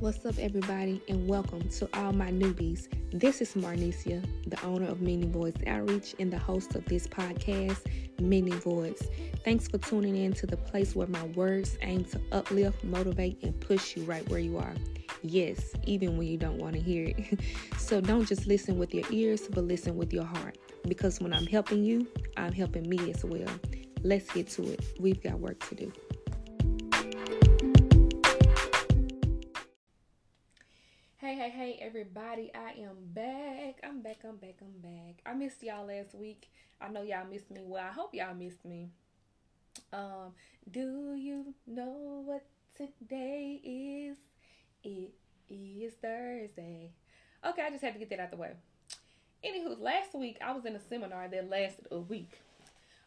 What's up, everybody, and welcome to all my newbies. This is Marnicia, the owner of Mending Voids Outreach and the host of this podcast, Mending Voids. Thanks for tuning in to the place where my words aim to uplift, motivate, and push you right where you are. Yes, even when you don't want to hear it. so don't just listen with your ears, but listen with your heart. Because when I'm helping you, I'm helping me as well. Let's get to it. We've got work to do. Everybody. I am back. I'm back, I'm back, I'm back. I missed y'all last week. I know y'all missed me. Well, I hope y'all missed me. Um, do you know what today is? It is Thursday. Okay, I just had to get that out the way. Anywho, last week I was in a seminar that lasted a week.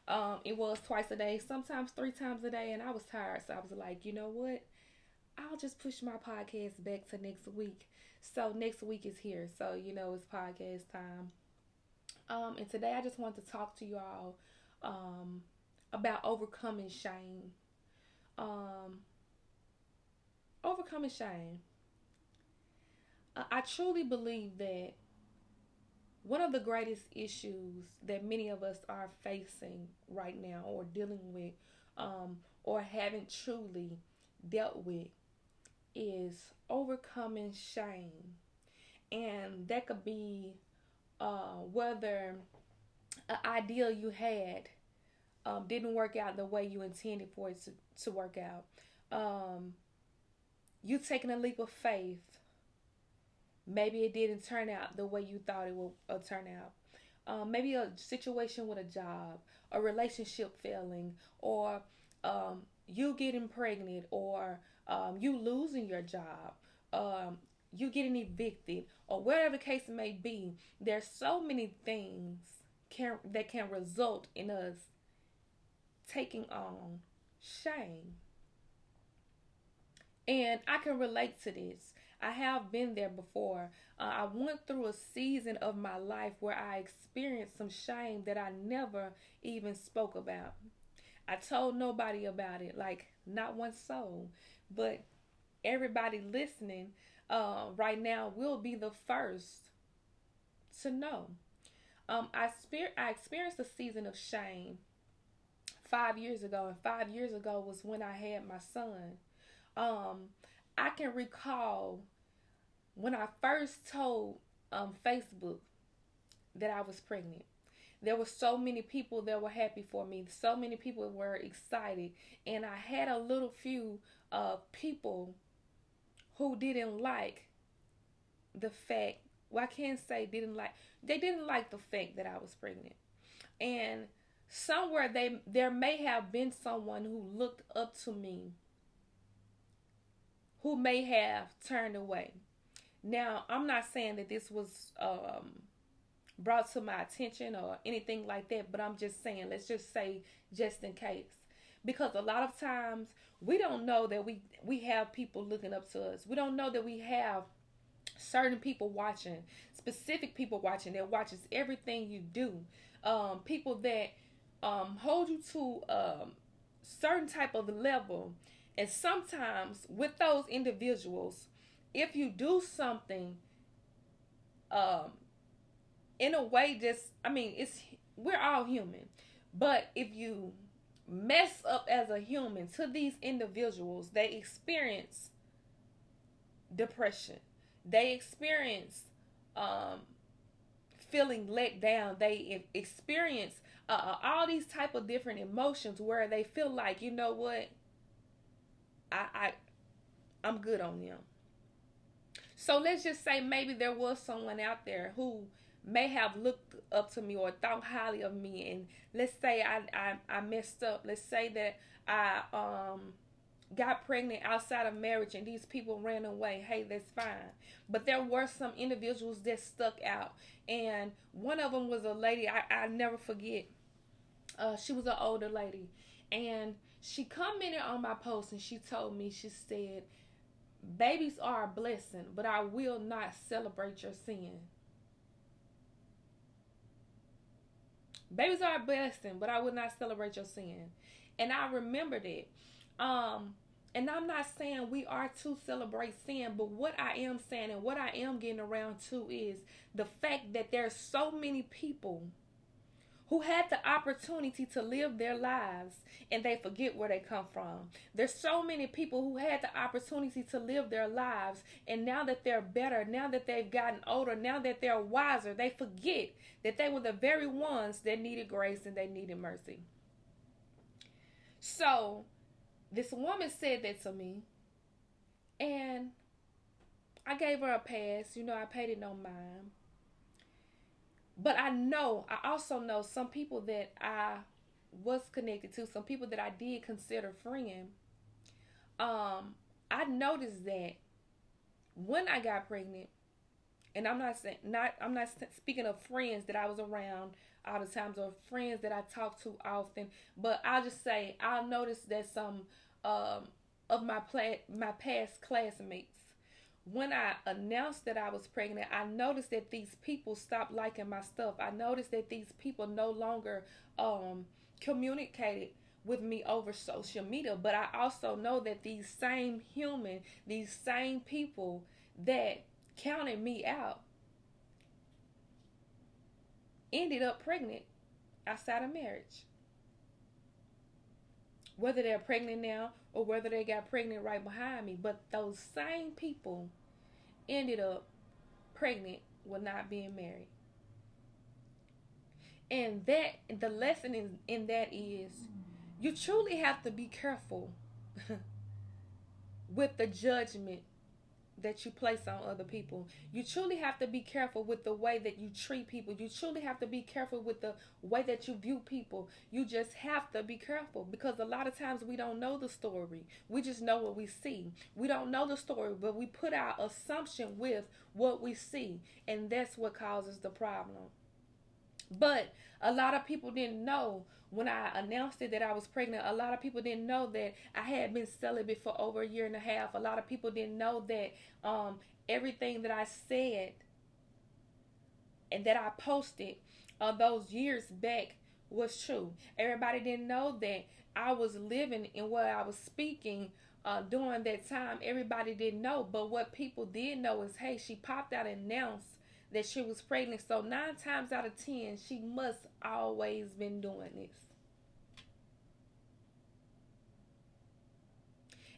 Um, it was twice a day, sometimes three times a day, and I was tired, so I was like, you know what? I'll just push my podcast back to next week. So next week is here. So you know it's podcast time. Um, and today I just want to talk to you all um, about overcoming shame. Um, overcoming shame. I truly believe that one of the greatest issues that many of us are facing right now or dealing with um, or haven't truly dealt with is overcoming shame. And that could be uh, whether an ideal you had um, didn't work out the way you intended for it to, to work out. Um, you taking a leap of faith. Maybe it didn't turn out the way you thought it would uh, turn out. Um, maybe a situation with a job, a relationship failing, or um, you getting pregnant, or um, you losing your job, um, you getting evicted, or whatever the case may be. There's so many things can that can result in us taking on shame. And I can relate to this. I have been there before. Uh, I went through a season of my life where I experienced some shame that I never even spoke about. I told nobody about it, like not one soul. But everybody listening uh, right now will be the first to know. Um, I, spe- I experienced a season of shame five years ago, and five years ago was when I had my son. Um, I can recall when I first told um, Facebook that I was pregnant. There were so many people that were happy for me. So many people were excited, and I had a little few uh, people who didn't like the fact. Well, I can't say didn't like. They didn't like the fact that I was pregnant, and somewhere they there may have been someone who looked up to me who may have turned away. Now, I'm not saying that this was um, brought to my attention or anything like that, but I'm just saying, let's just say, just in case. Because a lot of times we don't know that we we have people looking up to us. We don't know that we have certain people watching, specific people watching that watches everything you do. Um, people that um, hold you to um, certain type of level, and sometimes with those individuals, if you do something um, in a way, just I mean, it's we're all human, but if you mess up as a human to these individuals. They experience depression. They experience um, feeling let down. They experience uh, uh, all these type of different emotions where they feel like, you know what, I, I, I'm good on them. So let's just say maybe there was someone out there who may have looked up to me or thought highly of me. And let's say I, I, I messed up. Let's say that I um got pregnant outside of marriage and these people ran away. Hey that's fine. But there were some individuals that stuck out. And one of them was a lady I, I never forget. Uh, she was an older lady. And she commented on my post and she told me she said babies are a blessing but i will not celebrate your sin Babies are a blessing, but I would not celebrate your sin. And I remembered it. Um, And I'm not saying we are to celebrate sin, but what I am saying and what I am getting around to is the fact that there's so many people who had the opportunity to live their lives and they forget where they come from. There's so many people who had the opportunity to live their lives and now that they're better, now that they've gotten older, now that they're wiser, they forget that they were the very ones that needed grace and they needed mercy. So, this woman said that to me, and I gave her a pass. You know, I paid it no mind. But I know, I also know some people that I was connected to, some people that I did consider friend. Um, I noticed that when I got pregnant, and I'm not saying not I'm not speaking of friends that I was around all the times or friends that I talk to often, but I'll just say I noticed that some um, of my pla- my past classmates. When I announced that I was pregnant, I noticed that these people stopped liking my stuff. I noticed that these people no longer um, communicated with me over social media. But I also know that these same human, these same people that counted me out ended up pregnant outside of marriage whether they're pregnant now or whether they got pregnant right behind me. But those same people ended up pregnant with not being married. And that the lesson in, in that is you truly have to be careful with the judgment that you place on other people. You truly have to be careful with the way that you treat people. You truly have to be careful with the way that you view people. You just have to be careful because a lot of times we don't know the story. We just know what we see. We don't know the story, but we put our assumption with what we see, and that's what causes the problem. But a lot of people didn't know when I announced it that I was pregnant, a lot of people didn't know that I had been celibate for over a year and a half. A lot of people didn't know that um, everything that I said and that I posted uh, those years back was true. Everybody didn't know that I was living in what I was speaking uh, during that time. Everybody didn't know, but what people did know is, hey, she popped out and announced that she was pregnant. So nine times out of ten, she must always been doing this.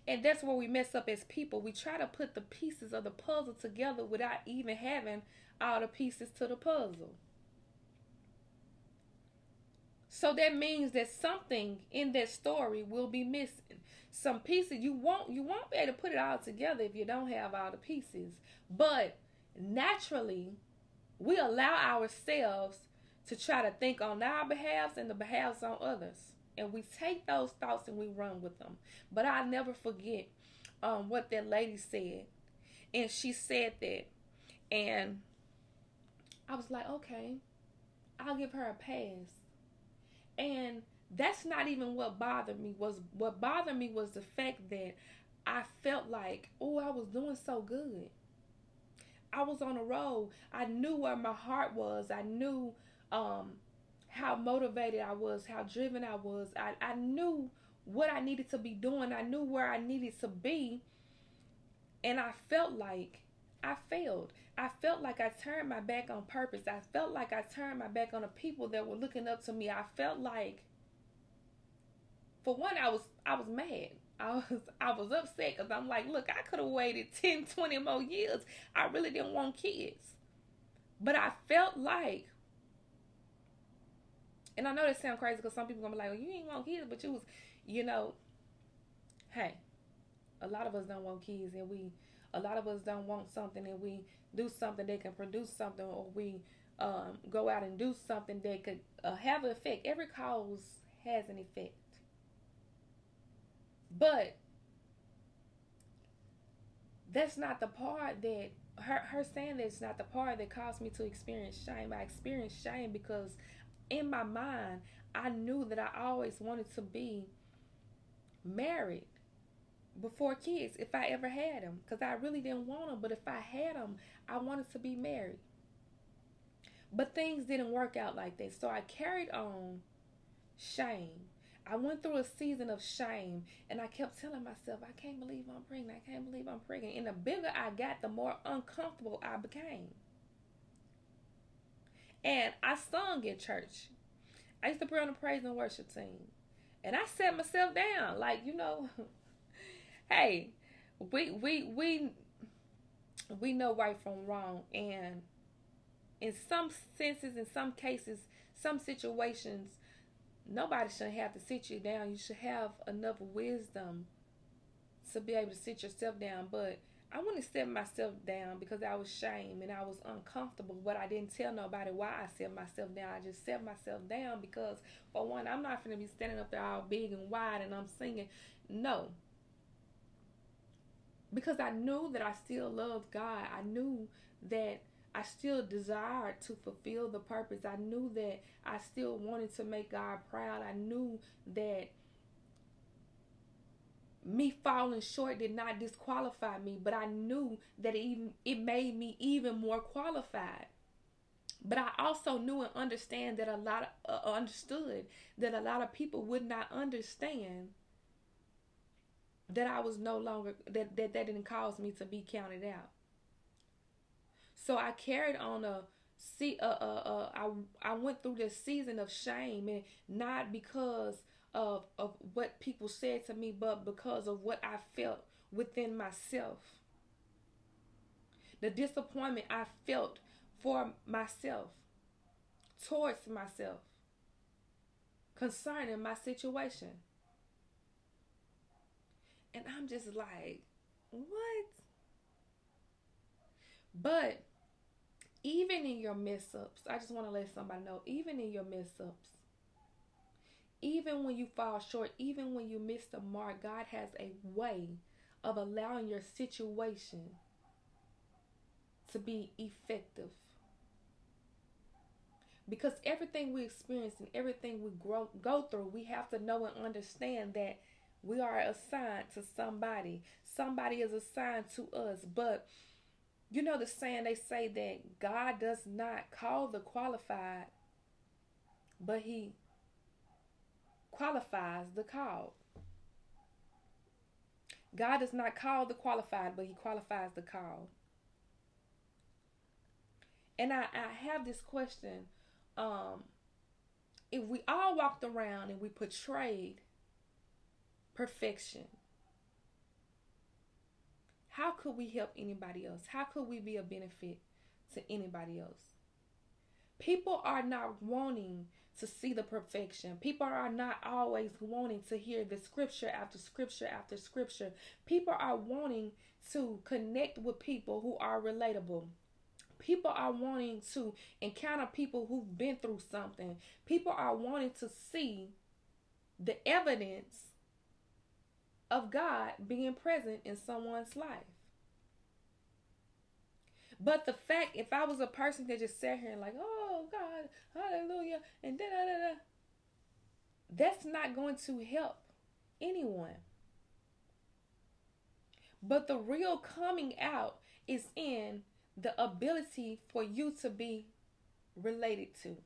And that's where we mess up as people. We try to put the pieces of the puzzle together without even having all the pieces to the puzzle. So that means that something in that story will be missing. Some pieces you won't you won't be able to put it all together if you don't have all the pieces. But naturally, we allow ourselves to try to think on our behalf and the behalves on others and we take those thoughts and we run with them. But I never forget um, what that lady said, and she said that, and I was like, okay, I'll give her a pass, and that's not even what bothered me. Was what bothered me was the fact that I felt like, oh, I was doing so good. I was on a roll. I knew where my heart was. I knew um, how motivated I was, how driven I was. I, I knew what I needed to be doing, I knew where I needed to be. And I felt like I failed. I felt like I turned my back on purpose. I felt like I turned my back on the people that were looking up to me. I felt like for one I was I was mad. I was I was upset cuz I'm like, look, I could have waited 10, 20 more years. I really didn't want kids. But I felt like and I know that sounds crazy because some people gonna be like, well, you ain't want kids, but you was, you know, hey, a lot of us don't want kids, and we, a lot of us don't want something, and we do something that can produce something, or we um, go out and do something that could uh, have an effect. Every cause has an effect, but that's not the part that her her saying that's not the part that caused me to experience shame. I experienced shame because in my mind, I knew that I always wanted to be married before kids if I ever had them because I really didn't want them. But if I had them, I wanted to be married. But things didn't work out like that. So I carried on shame. I went through a season of shame and I kept telling myself, I can't believe I'm pregnant. I can't believe I'm pregnant. And the bigger I got, the more uncomfortable I became. And I sung in church. I used to pray on the praise and worship team. And I set myself down. Like, you know, hey, we we we we know right from wrong. And in some senses, in some cases, some situations, nobody should have to sit you down. You should have enough wisdom to be able to sit yourself down. But I wouldn't set myself down because I was shame and I was uncomfortable. But I didn't tell nobody why I set myself down. I just set myself down because, for one, I'm not going to be standing up there all big and wide and I'm singing. No. Because I knew that I still loved God. I knew that I still desired to fulfill the purpose. I knew that I still wanted to make God proud. I knew that me falling short did not disqualify me, but I knew that it even it made me even more qualified. But I also knew and understand that a lot of, uh, understood that a lot of people would not understand that I was no longer that that that didn't cause me to be counted out. So I carried on a see uh, uh, uh I I went through this season of shame and not because of of what people said to me but because of what I felt within myself. The disappointment I felt for myself towards myself concerning my situation. And I'm just like, what? But even in your mess ups, I just want to let somebody know, even in your mess ups, even when you fall short, even when you miss the mark, God has a way of allowing your situation to be effective. Because everything we experience and everything we grow, go through, we have to know and understand that we are assigned to somebody. Somebody is assigned to us. But you know the saying they say that God does not call the qualified, but he qualifies the called. God does not call the qualified, but he qualifies the called. And I, I have this question. Um, if we all walked around and we portrayed perfection, how could we help anybody else? How could we be a benefit to anybody else? People are not wanting to see the perfection. People are not always wanting to hear the scripture after scripture after scripture. People are wanting to connect with people who are relatable. People are wanting to encounter people who've been through something. People are wanting to see the evidence of God being present in someone's life. But the fact, if I was a person that just sat here and like, oh God, hallelujah, and da da da that's not going to help anyone. But the real coming out is in the ability for you to be related to.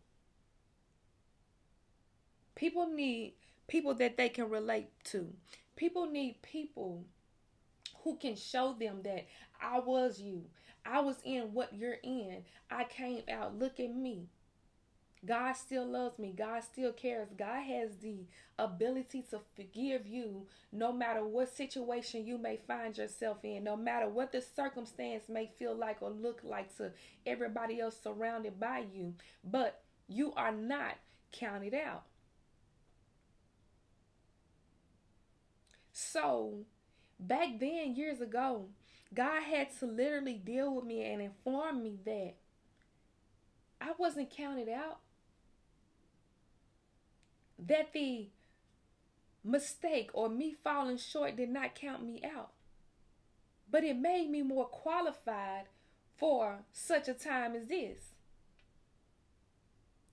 People need people that they can relate to. People need people who can show them that I was you. I was in what you're in. I came out. Look at me. God still loves me. God still cares. God has the ability to forgive you no matter what situation you may find yourself in, no matter what the circumstance may feel like or look like to everybody else surrounded by you. But you are not counted out. So, back then, years ago, God had to literally deal with me and inform me that I wasn't counted out. That the mistake or me falling short did not count me out. But it made me more qualified for such a time as this.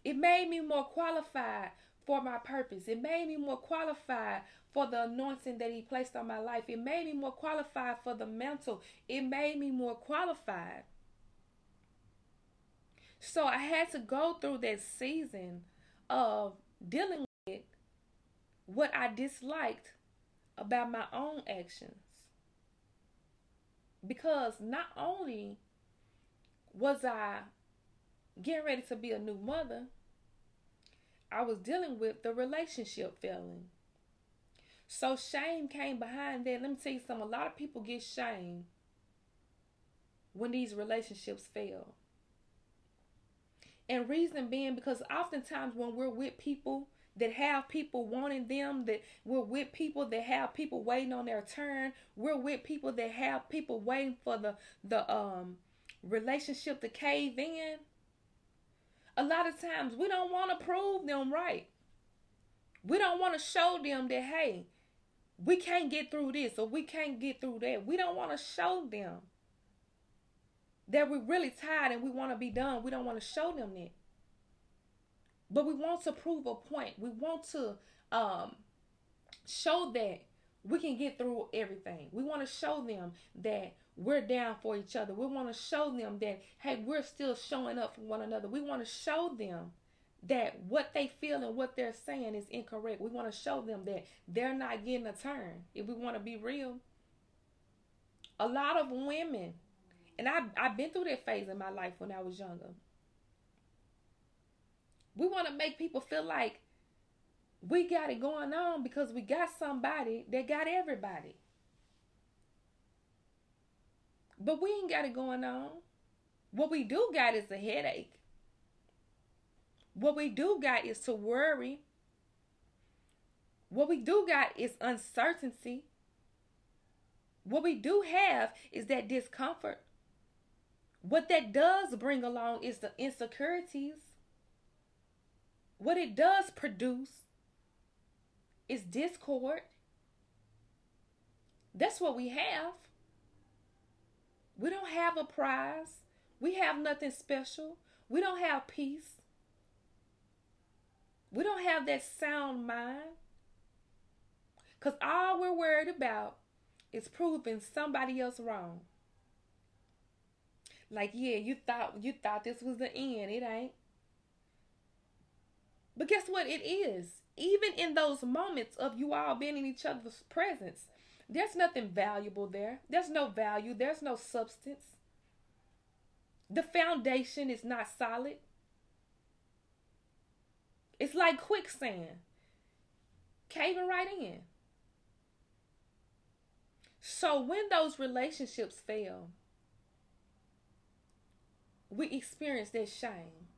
It made me more qualified for my purpose. It made me more qualified for the anointing that He placed on my life. It made me more qualified for the mantle. It made me more qualified. So I had to go through that season of dealing with what I disliked about my own actions. Because not only was I getting ready to be a new mother, I was dealing with the relationship failing. So shame came behind that. Let me tell you something. A lot of people get shame when these relationships fail. And reason being because oftentimes when we're with people that have people wanting them, that we're with people that have people waiting on their turn, we're with people that have people waiting for the the um relationship to cave in. A lot of times we don't want to prove them right. We don't want to show them that hey, we can't get through this or we can't get through that. We don't want to show them that we're really tired and we want to be done. We don't want to show them that. But we want to prove a point. We want to um, show that we can get through everything. We want to show them that we're down for each other. We want to show them that, hey, we're still showing up for one another. We want to show them that what they feel and what they're saying is incorrect. We want to show them that they're not getting a turn. If we want to be real, a lot of women and I I've been through that phase in my life when I was younger. We want to make people feel like we got it going on because we got somebody that got everybody. But we ain't got it going on. What we do got is a headache. What we do got is to worry. What we do got is uncertainty. What we do have is that discomfort. What that does bring along is the insecurities. What it does produce is discord. That's what we have. We don't have a prize. We have nothing special. We don't have peace. We don't have that sound mind. Because all we're worried about is proving somebody else wrong. Like, yeah, you thought you thought this was the end. It ain't. But guess what? It is. Even in those moments of you all being in each other's presence, there's nothing valuable there. There's no value. There's no substance. The foundation is not solid. It's like quicksand, caving right in. So when those relationships fail, we experience that shame.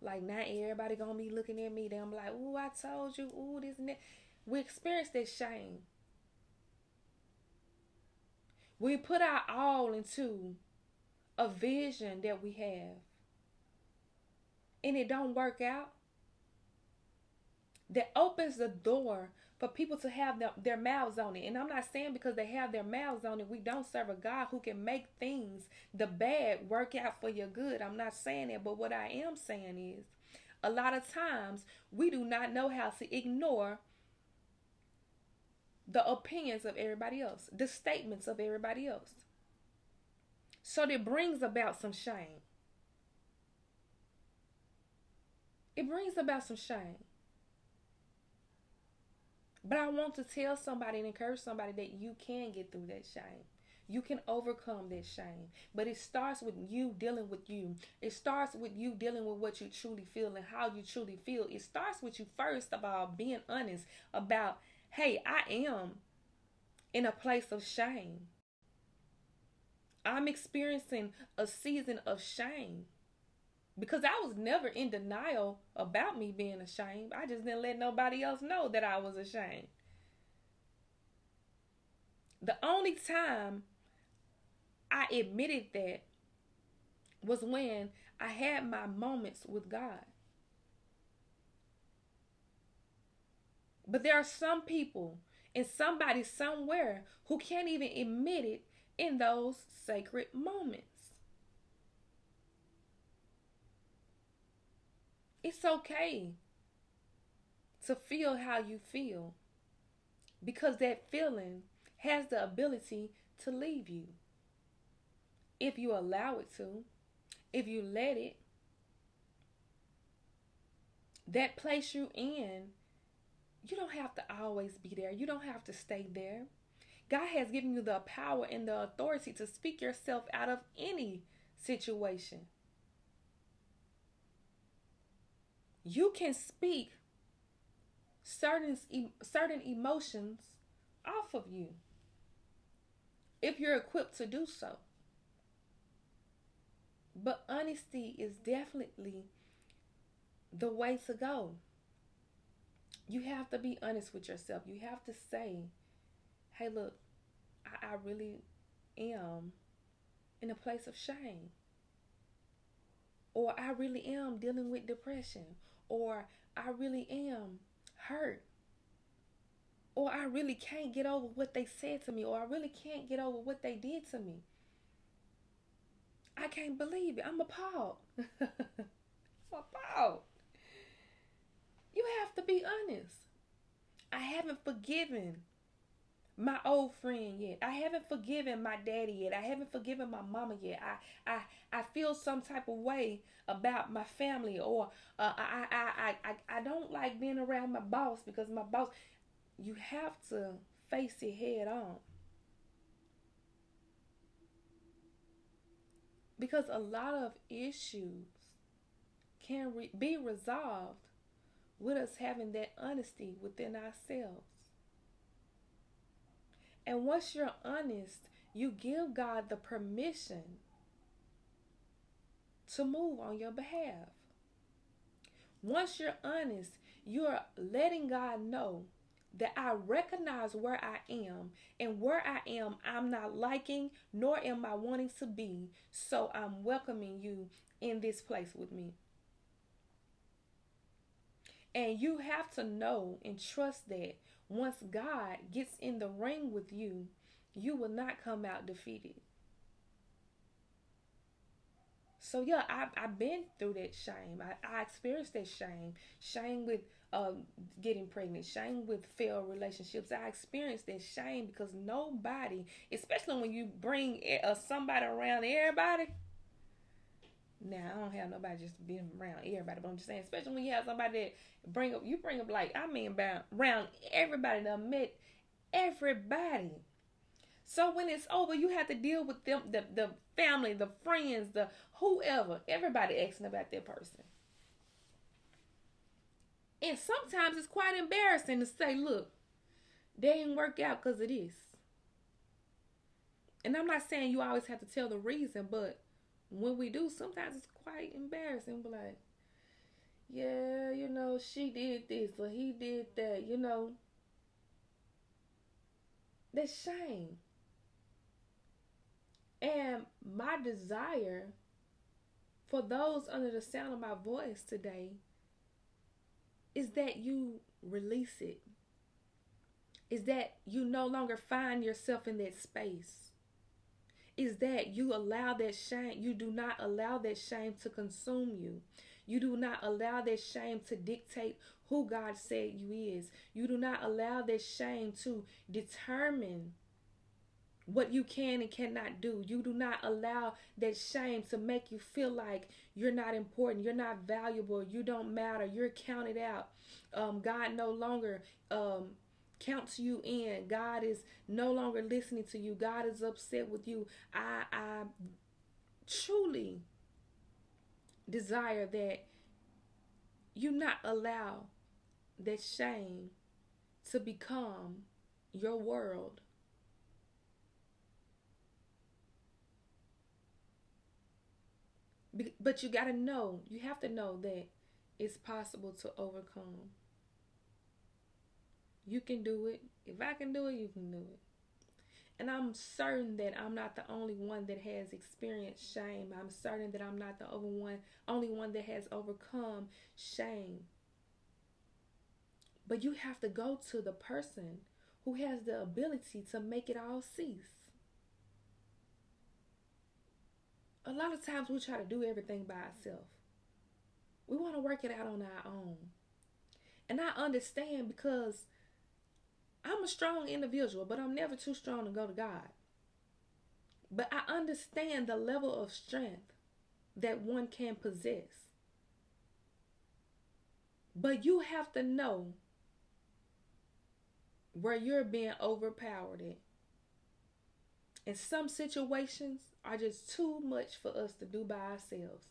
Like not everybody gonna be looking at me. Them like, ooh, I told you, ooh, this and that. We experience that shame. We put our all into a vision that we have. And it don't work out. That opens the door for people to have their, their mouths on it. And I'm not saying because they have their mouths on it, we don't serve a God who can make things, the bad, work out for your good. I'm not saying that, but what I am saying is a lot of times we do not know how to ignore the opinions of everybody else, the statements of everybody else. So that brings about some shame. It brings about some shame. But I want to tell somebody and encourage somebody that you can get through that shame. You can overcome that shame. But it starts with you dealing with you. It starts with you dealing with what you truly feel and how you truly feel. It starts with you first about being honest about, hey, I am in a place of shame. I'm experiencing a season of shame because I was never in denial about me being ashamed. I just didn't let nobody else know that I was ashamed. The only time I admitted that was when I had my moments with God. But there are some people and somebody somewhere who can't even admit it in those sacred moments. It's okay to feel how you feel because that feeling has the ability to leave you. If you allow it to, if you let it, that place you in you don't have to always be there. You don't have to stay there. God has given you the power and the authority to speak yourself out of any situation. You can speak certain certain emotions off of you if you're equipped to do so. But honesty is definitely the way to go. You have to be honest with yourself. You have to say, hey, look, I, I really am in a place of shame. Or I really am dealing with depression. Or I really am hurt. Or I really can't get over what they said to me. Or I really can't get over what they did to me. I can't believe it. I'm appalled. I'm appalled. You have to be honest. I haven't forgiven my old friend yet. I haven't forgiven my daddy yet. I haven't forgiven my mama yet. I I I feel some type of way about my family, or uh, I, I I I I don't like being around my boss because my boss. You have to face it head on. Because a lot of issues can re- be resolved with us having that honesty within ourselves. And once you're honest, you give God the permission to move on your behalf. Once you're honest, you're letting God know that I recognize where I am and where I am, I'm not liking nor am I wanting to be. So I'm welcoming you in this place with me. And you have to know and trust that once God gets in the ring with you, you will not come out defeated. So yeah, I I've been through that shame. I, I experienced that shame. Shame with um, getting pregnant, shame with failed relationships. I experienced that shame because nobody, especially when you bring uh, somebody around everybody, now I don't have nobody just being around everybody, but I'm just saying, especially when you have somebody that bring up, you bring up like I mean, about around everybody that met everybody. So when it's over, you have to deal with them, the the family, the friends, the whoever, everybody asking about that person. And sometimes it's quite embarrassing to say, look, they didn't work out because of this. And I'm not saying you always have to tell the reason, but when we do, sometimes it's quite embarrassing. But like, yeah, you know, she did this or he did that, you know. That's shame. And my desire for those under the sound of my voice today is that you release it. Is that you no longer find yourself in that space is that you allow that shame, you do not allow that shame to consume you. You do not allow that shame to dictate who God said you is. You do not allow that shame to determine what you can and cannot do. You do not allow that shame to make you feel like you're not important, you're not valuable, you don't matter, you're counted out. Um, God no longer um, counts you in. God is no longer listening to you. God is upset with you. I I truly desire that you not allow that shame to become your world. But you got to know, you have to know that it's possible to overcome. You can do it. If I can do it, you can do it. And I'm certain that I'm not the only one that has experienced shame. I'm certain that I'm not the only one, only one that has overcome shame. But you have to go to the person who has the ability to make it all cease. A lot of times we try to do everything by ourselves. We want to work it out on our own. And I understand because I'm a strong individual, but I'm never too strong to go to God. But I understand the level of strength that one can possess. But you have to know where you're being overpowered at. And some situations are just too much for us to do by ourselves.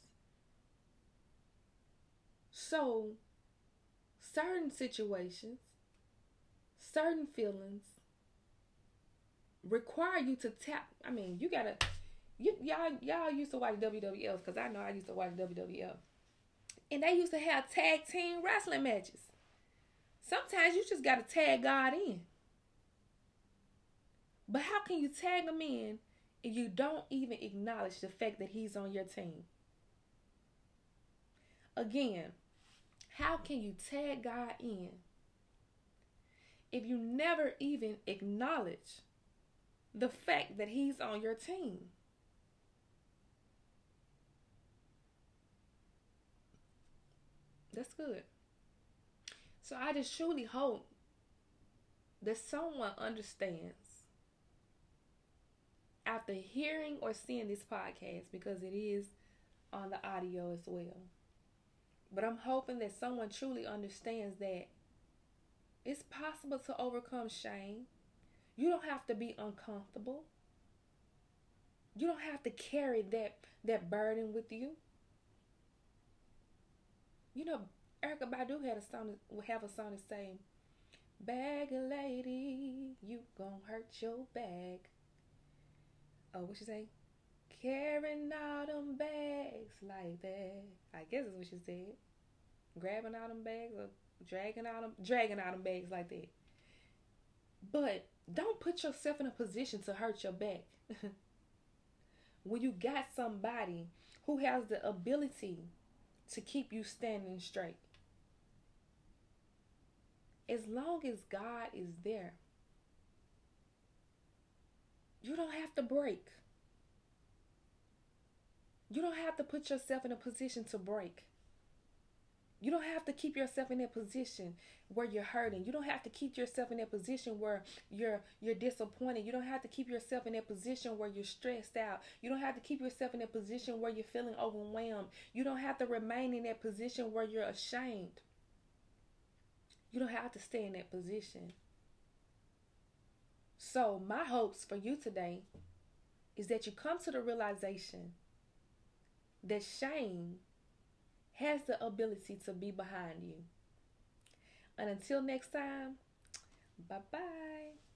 So, certain situations, certain feelings require you to tap. I mean, you gotta. You, y'all, y'all used to watch WWF because I know I used to watch WWF, and they used to have tag team wrestling matches. Sometimes you just gotta tag God in. But how can you tag him in if you don't even acknowledge the fact that he's on your team? Again, how can you tag God in if you never even acknowledge the fact that he's on your team? That's good. So I just truly hope that someone understands after hearing or seeing this podcast because it is on the audio as well. But I'm hoping that someone truly understands that it's possible to overcome shame. You don't have to be uncomfortable. You don't have to carry that that burden with you. You know, Erykah Badu had a song have a song to say, "Bag lady, you gon' hurt your bag." oh, what she say? Carrying all them bags like that. I guess is what she said. Grabbing all them bags or dragging out them, dragging out them bags like that. But don't put yourself in a position to hurt your back. when you got somebody who has the ability to keep you standing straight. As long as God is there, you don't have to break. You don't have to put yourself in a position to break. You don't have to keep yourself in that position where you're hurting. You don't have to keep yourself in that position where you're you're disappointed. You don't have to keep yourself in that position where you're stressed out. You don't have to keep yourself in that position where you're feeling overwhelmed. You don't have to remain in that position where you're ashamed. You don't have to stay in that position. So, my hopes for you today is that you come to the realization that shame has the ability to be behind you. And until next time, bye bye.